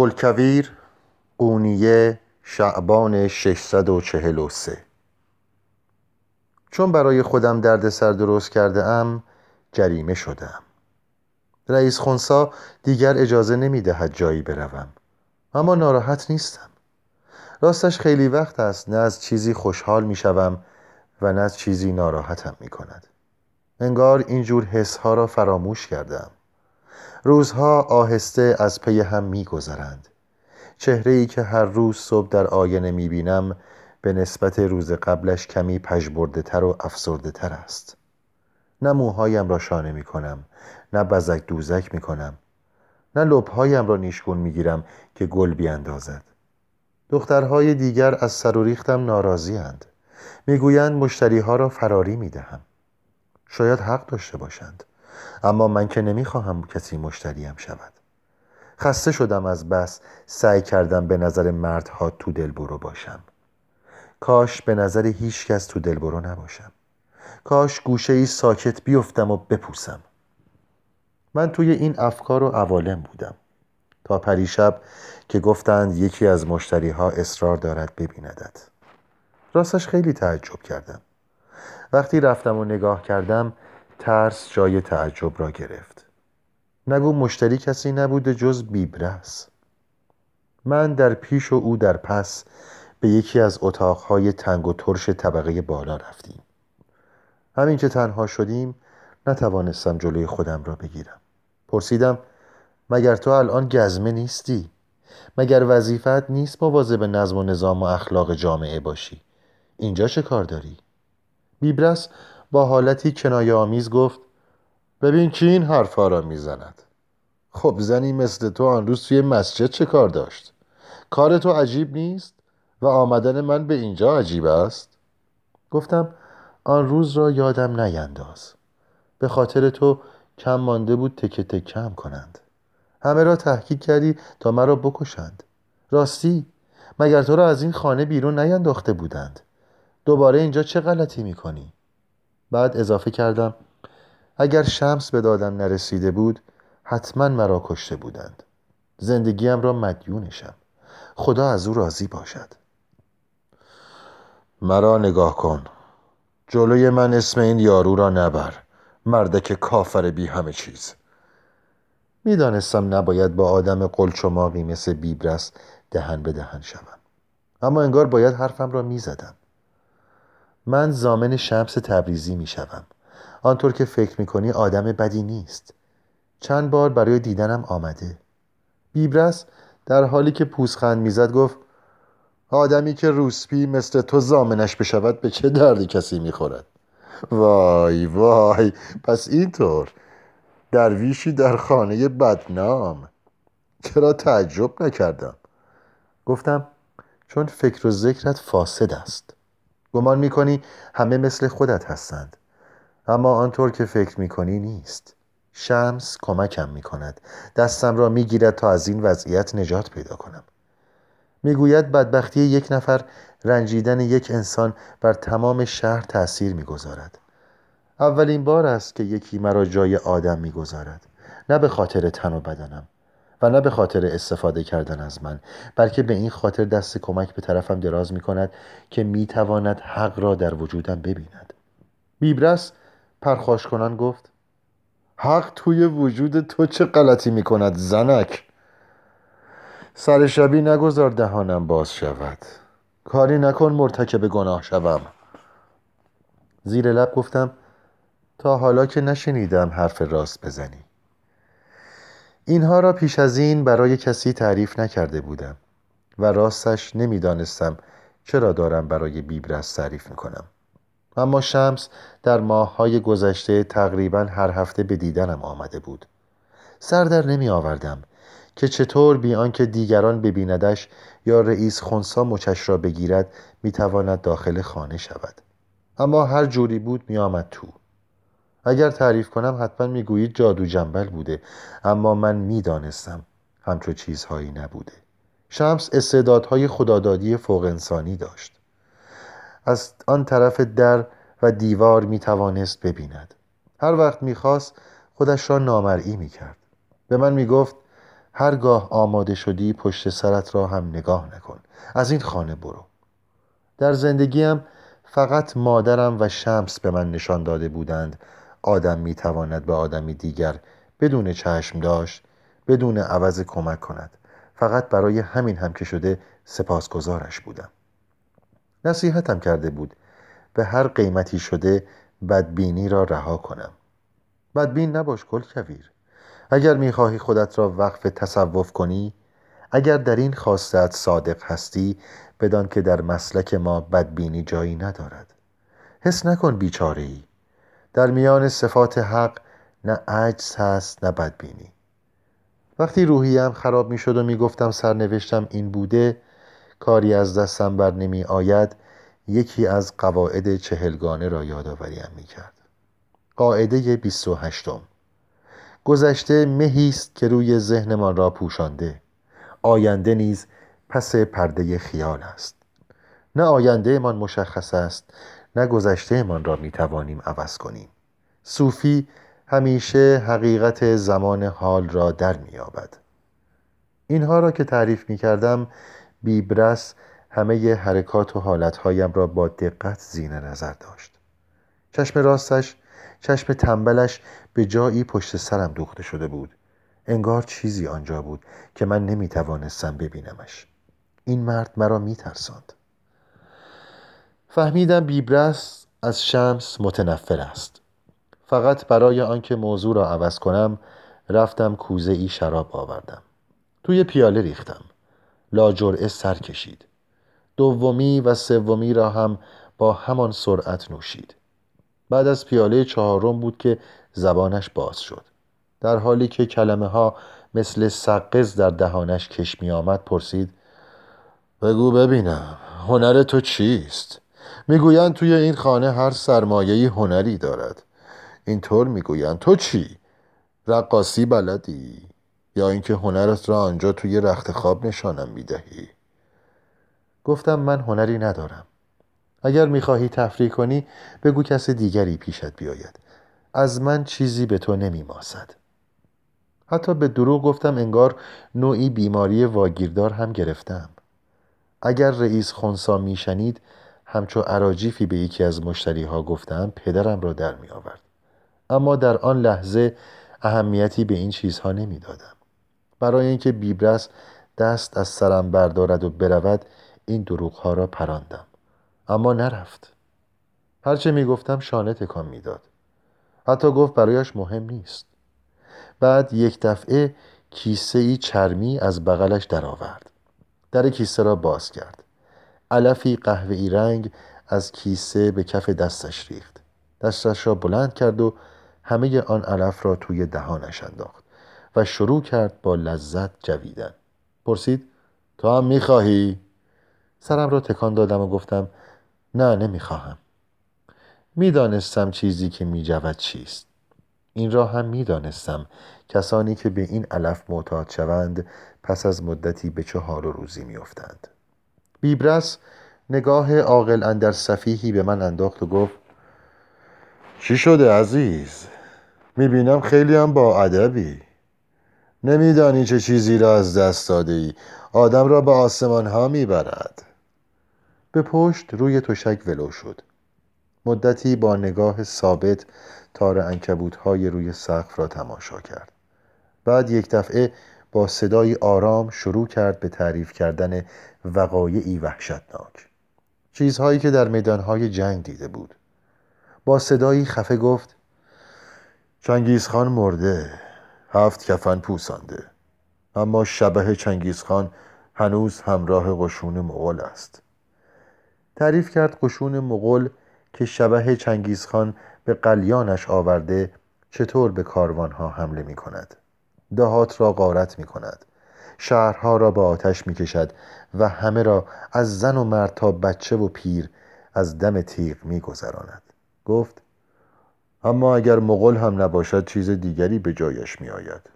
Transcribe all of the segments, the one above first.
گلکویر قونیه شعبان 643 چون برای خودم درد سر درست کرده ام جریمه شدم رئیس خونسا دیگر اجازه نمی دهد جایی بروم. اما ناراحت نیستم. راستش خیلی وقت است نه از چیزی خوشحال می شوم و نه از چیزی ناراحتم می کند انگار اینجور حسها را فراموش کردم روزها آهسته از پی هم می گذرند چهره ای که هر روز صبح در آینه می بینم به نسبت روز قبلش کمی پژبرده تر و افسرده تر است. نه موهایم را شانه می کنم نه بزک دوزک می کنم نه لبهایم را نیشگون می گیرم که گل بیاندازد دخترهای دیگر از سر و ریختم ناراضی هند. می‌گویند مشتری ها را فراری می دهم شاید حق داشته باشند. اما من که نمی‌خواهم کسی مشتریم شود. خسته شدم از بس سعی کردم به نظر مردها تو دلبرو باشم. کاش به نظر هیچ کس تو دلبرو نباشم. کاش گوشه ای ساکت بیفتم و بپوسم. من توی این افکار و عوالم بودم. تا پریشب که گفتند یکی از مشتری ها اصرار دارد ببیندد راستش خیلی تعجب کردم. وقتی رفتم و نگاه کردم ترس جای تعجب را گرفت نگو مشتری کسی نبوده جز بیبرس من در پیش و او در پس به یکی از اتاقهای تنگ و ترش طبقه بالا رفتیم همین که تنها شدیم نتوانستم جلوی خودم را بگیرم پرسیدم مگر تو الان گزمه نیستی؟ مگر وظیفت نیست به نظم و نظام و اخلاق جامعه باشی؟ اینجا چه کار داری؟ بیبرس با حالتی کنایه آمیز گفت ببین کی این حرفا را می‌زند. خب زنی مثل تو آن روز توی مسجد چه کار داشت؟ کار تو عجیب نیست و آمدن من به اینجا عجیب است؟ گفتم آن روز را یادم نینداز. به خاطر تو کم مانده بود تکه تکم کنند. همه را تحقیق کردی تا مرا بکشند. راستی مگر تو را از این خانه بیرون نینداخته بودند؟ دوباره اینجا چه غلطی می‌کنی؟ بعد اضافه کردم اگر شمس به دادم نرسیده بود حتما مرا کشته بودند. زندگیم را مدیونشم خدا از او راضی باشد. مرا نگاه کن. جلوی من اسم این یارو را نبر. مردک کافر بی همه چیز. می‌دانستم نباید با آدم قلچماقی مثل بیبرس دهن به دهن شوم. اما انگار باید حرفم را می‌زدم. من زامن شمس تبریزی می‌شوم. آنطور که فکر می‌کنی آدم بدی نیست. چند بار برای دیدنم آمده. بیبرس در حالی که پوزخند می‌زد گفت آدمی که روسپی مثل تو زامنش بشود به چه دردی کسی می‌خورد؟ وای وای پس اینطور. درویشی در خانه بدنام. چرا تعجب نکردم؟ گفتم چون فکر و ذکرت فاسد است. گمان می‌کنی همه مثل خودت هستند. اما آنطور که فکر می‌کنی نیست. شمس کمکم می‌کند. دستم را می‌گیرد تا از این وضعیت نجات پیدا کنم. می‌گوید بدبختی یک نفر رنجیدن یک انسان بر تمام شهر تأثیر می‌گذارد. اولین بار است که یکی مرا جای آدم می‌گذارد. نه به خاطر تن و بدنم. و نه به خاطر استفاده کردن از من بلکه به این خاطر دست کمک به طرفم دراز می کند که می تواند حق را در وجودم ببیند. بیبرس پرخاش کنان گفت حق توی وجود تو چه غلطی می کند زنک؟ سر شبی نگذار دهانم باز شود. کاری نکن مرتکب گناه شوم. زیر لب گفتم تا حالا که نشنیدم حرف راست بزنی. اینها را پیش از این برای کسی تعریف نکرده بودم و راستش نمی‌دانستم چرا دارم برای بیبرس تعریف می‌کنم. اما شمس در ماههای گذشته تقریبا هر هفته به دیدنم آمده بود. سر در نمی آوردم که چطور بی آنکه دیگران ببیندش یا رئیس خونسا مچش را بگیرد می‌تواند داخل خانه شود. اما هر جوری بود می آمد تو. اگر تعریف کنم حتما می‌گویید جادو جنبل بوده. اما من می‌دانستم همچو چیزهایی نبوده. شمس استعدادهای خدادادی فوق انسانی داشت. از آن طرف در و دیوار می توانست ببیند. هر وقت می‌خواست خودش را نامرئی می کرد به من می گفت هرگاه آماده شدی پشت سرت را هم نگاه نکن. از این خانه برو. در زندگیم فقط مادرم و شمس به من نشان داده بودند. آدم می‌تواند به آدمی دیگر بدون چشم داشت بدون عوض کمک کند. فقط برای همین هم که شده سپاسگزارش بودم. نصیحتم کرده بود به هر قیمتی شده بدبینی را رها کنم. بدبین نباش کل کویر اگر می‌خواهی خودت را وقف تصوف کنی اگر در این خواستت صادق هستی بدان که در مسلک ما بدبینی جایی ندارد. حس نکن بیچاره ای در میان صفات حق نه عجز هست نه بدبینی. وقتی روحیم خراب می شد و می گفتم سرنوشتم این بوده کاری از دستم بر نمی آید یکی از قواعد چهلگانه را یادآوریم می کرد قاعده بیست و هشتم. گذشته مهیست که روی ذهنمان را پوشانده. آینده نیز پس پرده خیال است. نه آینده من مشخص است نه گذشته من را می توانیم عوض کنیم. صوفی همیشه حقیقت زمان حال را در میابد اینها را که تعریف می کردم بیبرس همه حرکات و حالتهایم را با دقت زین نظر داشت. چشم راستش چشم تنبلش به جایی پشت سرم دوخته شده بود. انگار چیزی آنجا بود که من نمی توانستم ببینمش. این مرد مرا می ترساند فهمیدم بیبرس از شمس متنفر است. فقط برای آنکه موضوع را عوض کنم رفتم کوزه ای شراب آوردم. توی پیاله ریختم. لاجرعه سر کشید. دومی و سومی را هم با همان سرعت نوشید. بعد از پیاله چهارم بود که زبانش باز شد. در حالی که کلمه ها مثل سقز در دهانش کش می آمد پرسید بگو ببینم هنر تو چیست؟ می‌گویند توی این خانه هر سرمایه هنری دارد اینطور می‌گویند تو چی؟ رقاصی بلدی؟ یا اینکه هنرت را آنجا توی رخت خواب نشانم می‌دهی؟ گفتم من هنری ندارم اگر می‌خواهی تفریح کنی بگو کس دیگری پیشت بیاید از من چیزی به تو نمیماسد حتی به دروغ گفتم انگار نوعی بیماری واگیردار هم گرفتم اگر رئیس خونسا میشنید همچو عراجیفی به یکی از مشتری ها گفتم پدرم را در می آورد. اما در آن لحظه اهمیتی به این چیزها نمی‌دادم برای اینکه بیبرس دست از سرم بردارد و برود این ها را پراندم. اما نرفت. هرچه می‌گفتم شانه تکان می‌داد حتی گفت برایش مهم نیست. بعد یک دفعه کیسه ای چرمی از بغلش درآورد. در کیسه را باز کرد. علفی قهوه‌ای رنگ از کیسه به کف دستش ریخت. دستش را بلند کرد و همه آن علف را توی دهانش انداخت و شروع کرد با لذت جویدن. پرسید تو هم می‌خواهی؟ سرم را تکان دادم و گفتم نه نمی‌خواهم. می‌دانستم چیزی که میجود چیست. این را هم می‌دانستم. کسانی که به این علف معتاد شوند پس از مدتی به چه حال و روزی میافتند. بیبرس نگاه عاقل اندر صفیحی به من انداخت و گفت چی شده عزیز؟ می‌بینم خیلی هم با ادبی. نمیدانی چه چیزی را از دست داده ای آدم را به آسمان ها می‌برد. به پشت روی تشک ولو شد. مدتی با نگاه ثابت تار انکبوت های روی سقف را تماشا کرد. بعد یک دفعه با صدای آرام شروع کرد به تعریف کردن وقایعی وحشتناک. چیزهایی که در میدانهای جنگ دیده بود. با صدایی خفه گفت چنگیزخان مرده هفت کفن پوسانده. اما شبه چنگیزخان هنوز همراه قشون مغول است. تعریف کرد قشون مغول که شبه چنگیزخان به قلیانش آورده چطور به کاروانها حمله می کند دهات را غارت می کند شهرها را به آتش می کشد و همه را از زن و مرد تا بچه و پیر از دم تیغ می گذراند گفت اما اگر مغل هم نباشد چیز دیگری به جایش می آید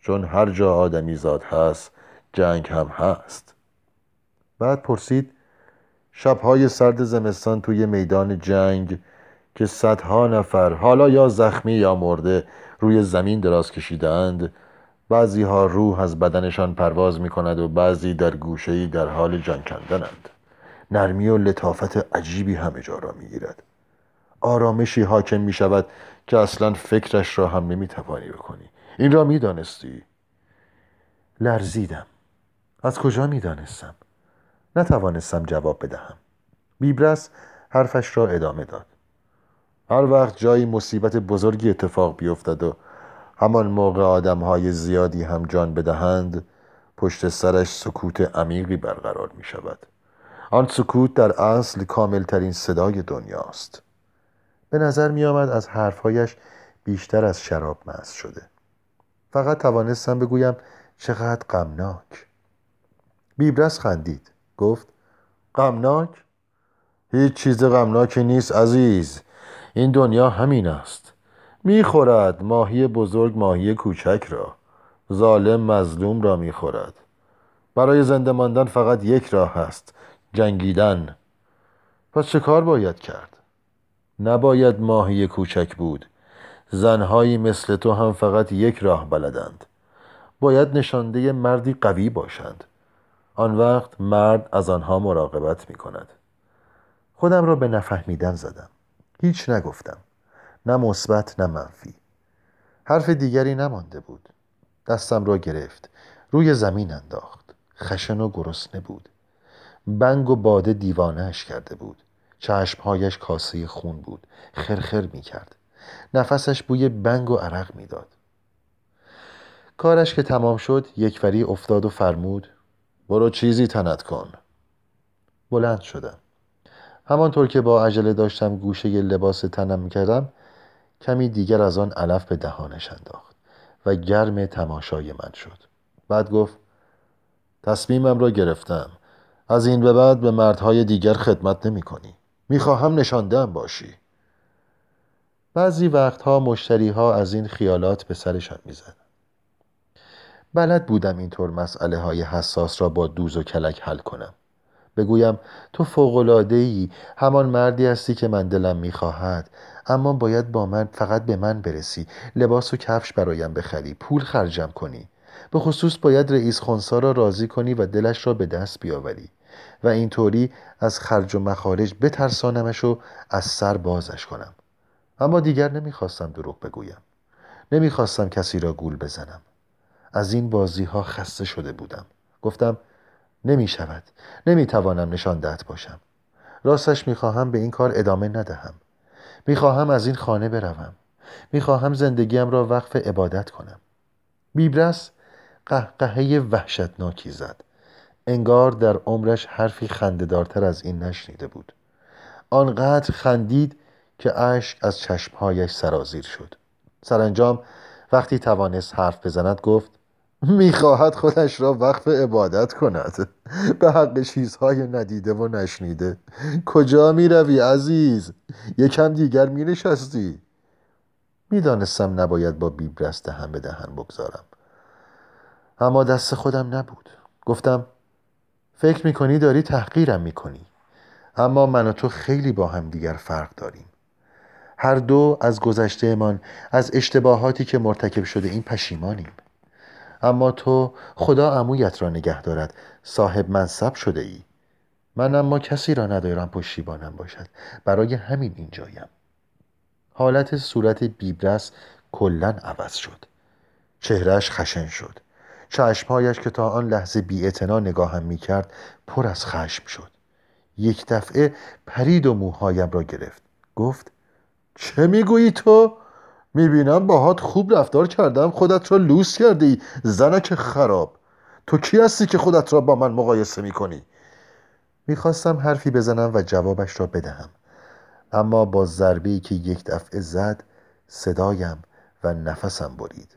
چون هر جا آدمی زاد هست جنگ هم هست. بعد پرسید شبهای سرد زمستان توی میدان جنگ که صدها نفر حالا یا زخمی یا مرده روی زمین دراز کشیدند بعضی ها روح از بدنشان پرواز می کند و بعضی در گوشهی در حال جان کندنند. نرمی و لطافت عجیبی همه جا را می گیرد آرامشی حاکم می شود که اصلا فکرش را هم نمی توانی بکنی. این را می دانستی؟ لرزیدم. از کجا می دانستم؟ نتوانستم جواب بدهم. بیبرس حرفش را ادامه داد. هر وقت جایی مصیبت بزرگی اتفاق بیفتد و همان موقع آدم های زیادی هم جان بدهند پشت سرش سکوت عمیقی برقرار می شود آن سکوت در اصل کاملترین صدای دنیاست. به نظر می آمد از حرفهایش بیشتر از شراب مست شده. فقط توانستم بگویم چقدر غمناک. بیبرس خندید. گفت غمناک؟ هیچ چیز غمناکی نیست عزیز. این دنیا همین است. می‌خورد. ماهی بزرگ ماهی کوچک را. ظالم مظلوم را می‌خورد. برای زنده ماندن فقط یک راه هست جنگیدن. پس چه کار باید کرد؟ نباید ماهی کوچک بود. زنهایی مثل تو هم فقط یک راه بلدند. باید نشانده مردی قوی باشند. آن وقت مرد از آنها مراقبت می کند خودم را به نفهمیدن زدم. هیچ نگفتم. نه مثبت نه منفی. حرف دیگری نمانده بود. دستم را گرفت روی زمین انداخت. خشن و گرسنه بود. بنگ و باده دیوانهش کرده بود. چشمهایش کاسه خون بود. خرخر می کرد نفسش بوی بنگ و عرق می‌داد. کارش که تمام شد یکوری افتاد و فرمود برو چیزی تنت کن. بلند شدم. همانطور که با عجله داشتم گوشه لباس تنم می‌کردم کمی دیگر از آن علف به دهانش انداخت و گرم تماشای من شد. بعد گفت تصمیمم را گرفتم. از این به بعد به مردهای دیگر خدمت نمی کنی. می‌خواهم نشاندهم باشی. بعضی وقتها مشتری ها از این خیالات به سرشان می‌زد بلد بودم اینطور مسئله های حساس را با دوز و کلک حل کنم. بگویم تو فوقلاده ای همان مردی هستی که من دلم می‌خواهد. اما باید با من فقط به من برسی. لباس و کفش برایم بخری. پول خرجم کنی. به خصوص باید رئیس خونسا را راضی کنی و دلش را به دست بیاوری. و اینطوری از خرج و مخارج بترسانمش و از سر بازش کنم. اما دیگر نمی‌خواستم دروغ بگویم. نمی‌خواستم کسی را گول بزنم. از این بازی ها خسته شده بودم. گفتم نمی شود نمی توانم نشان دهت باشم. راستش می‌خواهم به این کار ادامه ندهم. می‌خواهم از این خانه بروم. می‌خواهم زندگیم را وقف عبادت کنم. بیبرس قهقهه وحشتناکی زد. انگار در عمرش حرفی خندهدارتر از این نشنیده بود. آنقدر خندید که اشک از چشمهایش سرازیر شد. سرانجام وقتی توانست حرف بزند گفت می‌خواهد خودش را وقف عبادت کند. به حق چیزهای ندیده و نشنیده. کجا می‌روی عزیز؟ یکم دیگر مینشستی. می‌دانستم نباید با بیبرس دهن به دهن بگذارم. اما دست خودم نبود. گفتم فکر می‌کنی داری تحقیرم می‌کنی. اما من و تو خیلی با هم دیگر فرق داریم. هر دو از گذشتهمان از اشتباهاتی که مرتکب شده این پشیمانیم. اما تو خدا عمویت را نگه دارد. صاحب منصب شده ای من اما کسی را ندارم پشتیبانم باشد. برای همین اینجایم. حالت صورت بیبرس کلا عوض شد. چهرش خشن شد. چشمهایش که تا آن لحظه بی نگاهم می کرد پر از خشم شد. یک دفعه پرید و موهایم را گرفت. گفت چه می‌گویی تو؟ می‌بینم باهات خوب رفتار کردم خودت را لوس کردی زنک خراب. تو کی هستی که خودت را با من مقایسه می‌کنی؟ می‌خواستم حرفی بزنم و جوابش را بدهم. اما با ضربه که یک دفعه زد صدایم و نفسم برید.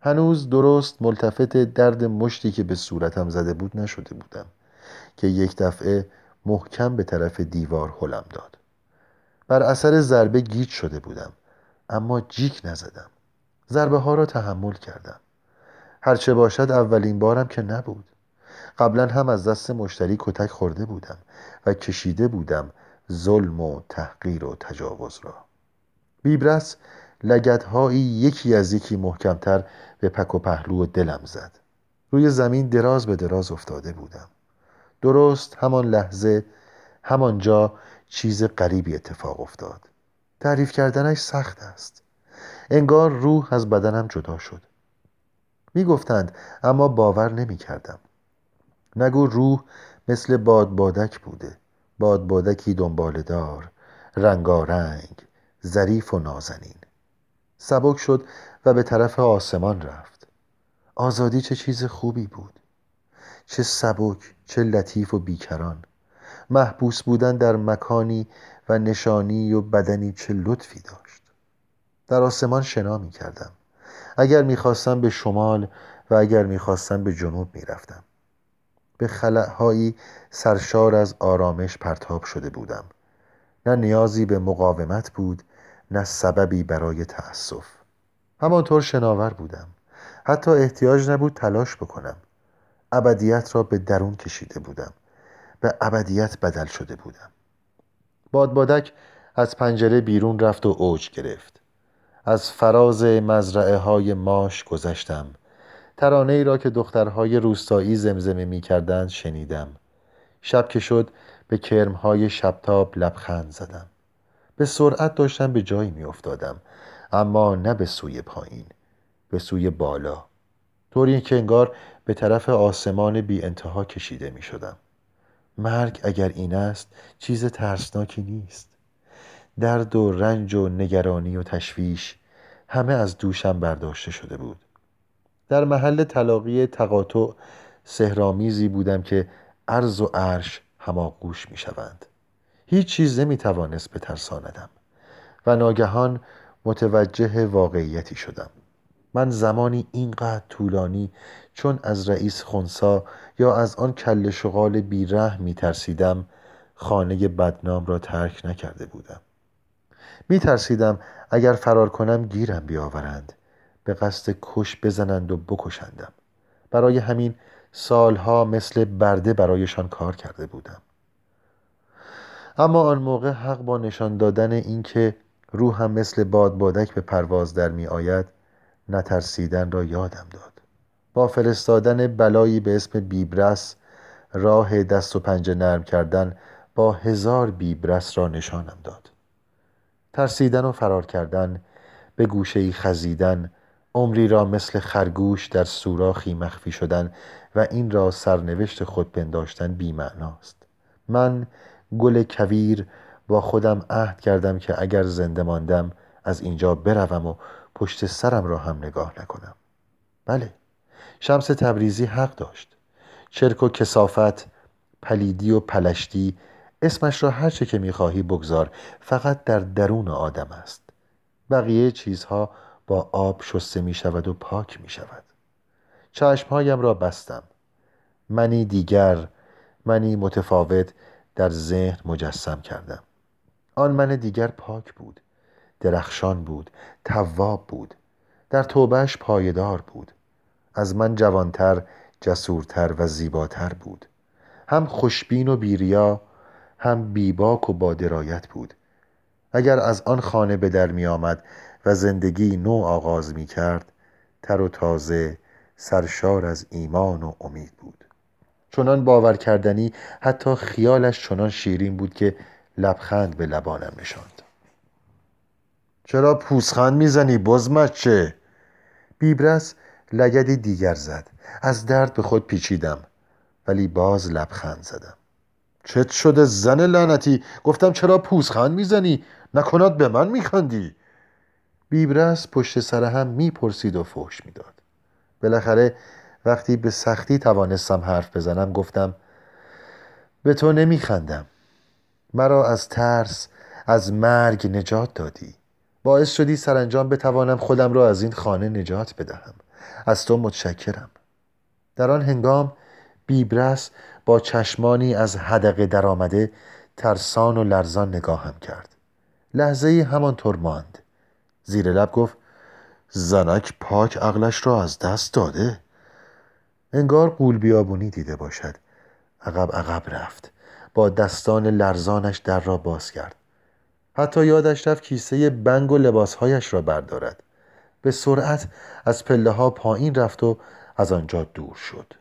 هنوز درست ملتفت درد مشتی که به صورتم زده بود نشده بودم که یک دفعه محکم به طرف دیوار هلم داد. بر اثر ضربه گیج شده بودم. اما جیک نزدم. ضربه ها را تحمل کردم. هرچه باشد اولین بارم که نبود. قبلا هم از دست مشتری کتک خورده بودم و کشیده بودم ظلم و تحقیر و تجاوز را. بیبرس لگدهایی یکی از یکی محکمتر به پک و پهلو و دلم زد. روی زمین دراز به دراز افتاده بودم. درست همان لحظه همانجا چیز غریبی اتفاق افتاد. تعریف کردنش سخت است. انگار روح از بدنم جدا شد. می گفتند اما باور نمی کردم نگو روح مثل بادبادک بوده. بادبادکی دنبالدار رنگارنگ ظریف و نازنین. سبک شد و به طرف آسمان رفت. آزادی چه چیز خوبی بود. چه سبک چه لطیف و بیکران. محبوس بودن در مکانی و نشانی و بدنی چه لطفی داشت. در آسمان شنا می کردم. اگر می‌خواستم به شمال و اگر می‌خواستم به جنوب می‌رفتم به خلعهایی سرشار از آرامش پرتاب شده بودم. نه نیازی به مقاومت بود نه سببی برای تأسف. همانطور شناور بودم. حتی احتیاج نبود تلاش بکنم. ابدیت را به درون کشیده بودم. به ابدیت بدل شده بودم. بادبادک از پنجره بیرون رفت و اوج گرفت. از فراز مزرعه های ماش گذشتم. ترانه ای را که دخترهای روستایی زمزمه می کردند شنیدم. شب که شد به کرمهای شبتاب لبخند زدم. به سرعت داشتم به جایی می افتادم اما نه به سوی پایین به سوی بالا. طوری که انگار به طرف آسمان بی انتها کشیده می شدم مرگ اگر این است چیز ترسناکی نیست. درد و رنج و نگرانی و تشویش همه از دوشم برداشته شده بود. در محل تلاقی تقاطع سهرامیزی بودم که عرض و عرش هماغوش می شوند. هیچ چیز نمی توانست بترساندم و ناگهان متوجه واقعیتی شدم. من زمانی اینقدر طولانی چون از رئیس خونسا یا از آن کل شغال بیره می ترسیدم خانه بدنام را ترک نکرده بودم. می ترسیدم اگر فرار کنم گیرم بیاورند. به قصد کش بزنند و بکشندم. برای همین سالها مثل برده برایشان کار کرده بودم. اما آن موقع حق با نشان دادن اینکه روحم مثل بادبادک به پرواز در می آید نترسیدن را یادم داد. با فرستادن بلایی به اسم بیبرس راه دست و پنجه نرم کردن با هزار بیبرس را نشانم داد. ترسیدن و فرار کردن به گوشه خزیدن عمری را مثل خرگوش در سوراخی مخفی شدن و این را سرنوشت خود پنداشتن بیمعناست. من گل کویر با خودم عهد کردم که اگر زنده ماندم از اینجا بروم و پشت سرم را هم نگاه نکنم. بله شمس تبریزی حق داشت. چرک و کسافت پلیدی و پلشتی اسمش را هرچه که می‌خواهی بگذار فقط در درون آدم است. بقیه چیزها با آب شسته می شود و پاک می شود چشمهایم را بستم. منی دیگر منی متفاوت در ذهن مجسم کردم. آن من دیگر پاک بود. درخشان بود تواب بود. در توبهش پایدار بود. از من جوانتر جسورتر و زیباتر بود. هم خوشبین و بیریا هم بیباک و با درایت بود. اگر از آن خانه به در می آمد و زندگی نو آغاز می کرد تر و تازه سرشار از ایمان و امید بود. چنان باور کردنی حتی خیالش چنان شیرین بود که لبخند به لبانم نشاند. چرا پوسخند می‌زنی بزمچه بیبرس لگدی دیگر زد. از درد به خود پیچیدم ولی باز لبخند زدم. چت شده زن لعنتی؟ گفتم چرا پوزخند می‌زنی؟ نکند به من میخندی؟ بیبرس پشت سر هم می‌پرسید و فحش می‌داد. بالاخره وقتی به سختی توانستم حرف بزنم گفتم به تو نمیخندم. مرا از ترس از مرگ نجات دادی. باعث شدی سرانجام بتوانم خودم را از این خانه نجات بدهم. از تو متشکرم. در آن هنگام بیبرس با چشمانی از هدقه درآمده ترسان و لرزان نگاهم کرد. لحظه ای همانطور ماند. زیر لب گفت زنک پاک عقلش را از دست داده. انگار قول بیابونی دیده باشد. عقب عقب رفت. با دستان لرزانش در را باز کرد. حتی یادش رفت کیسه بنگ و لباسهایش را بردارد. به سرعت از پله ها پایین رفت و از آنجا دور شد.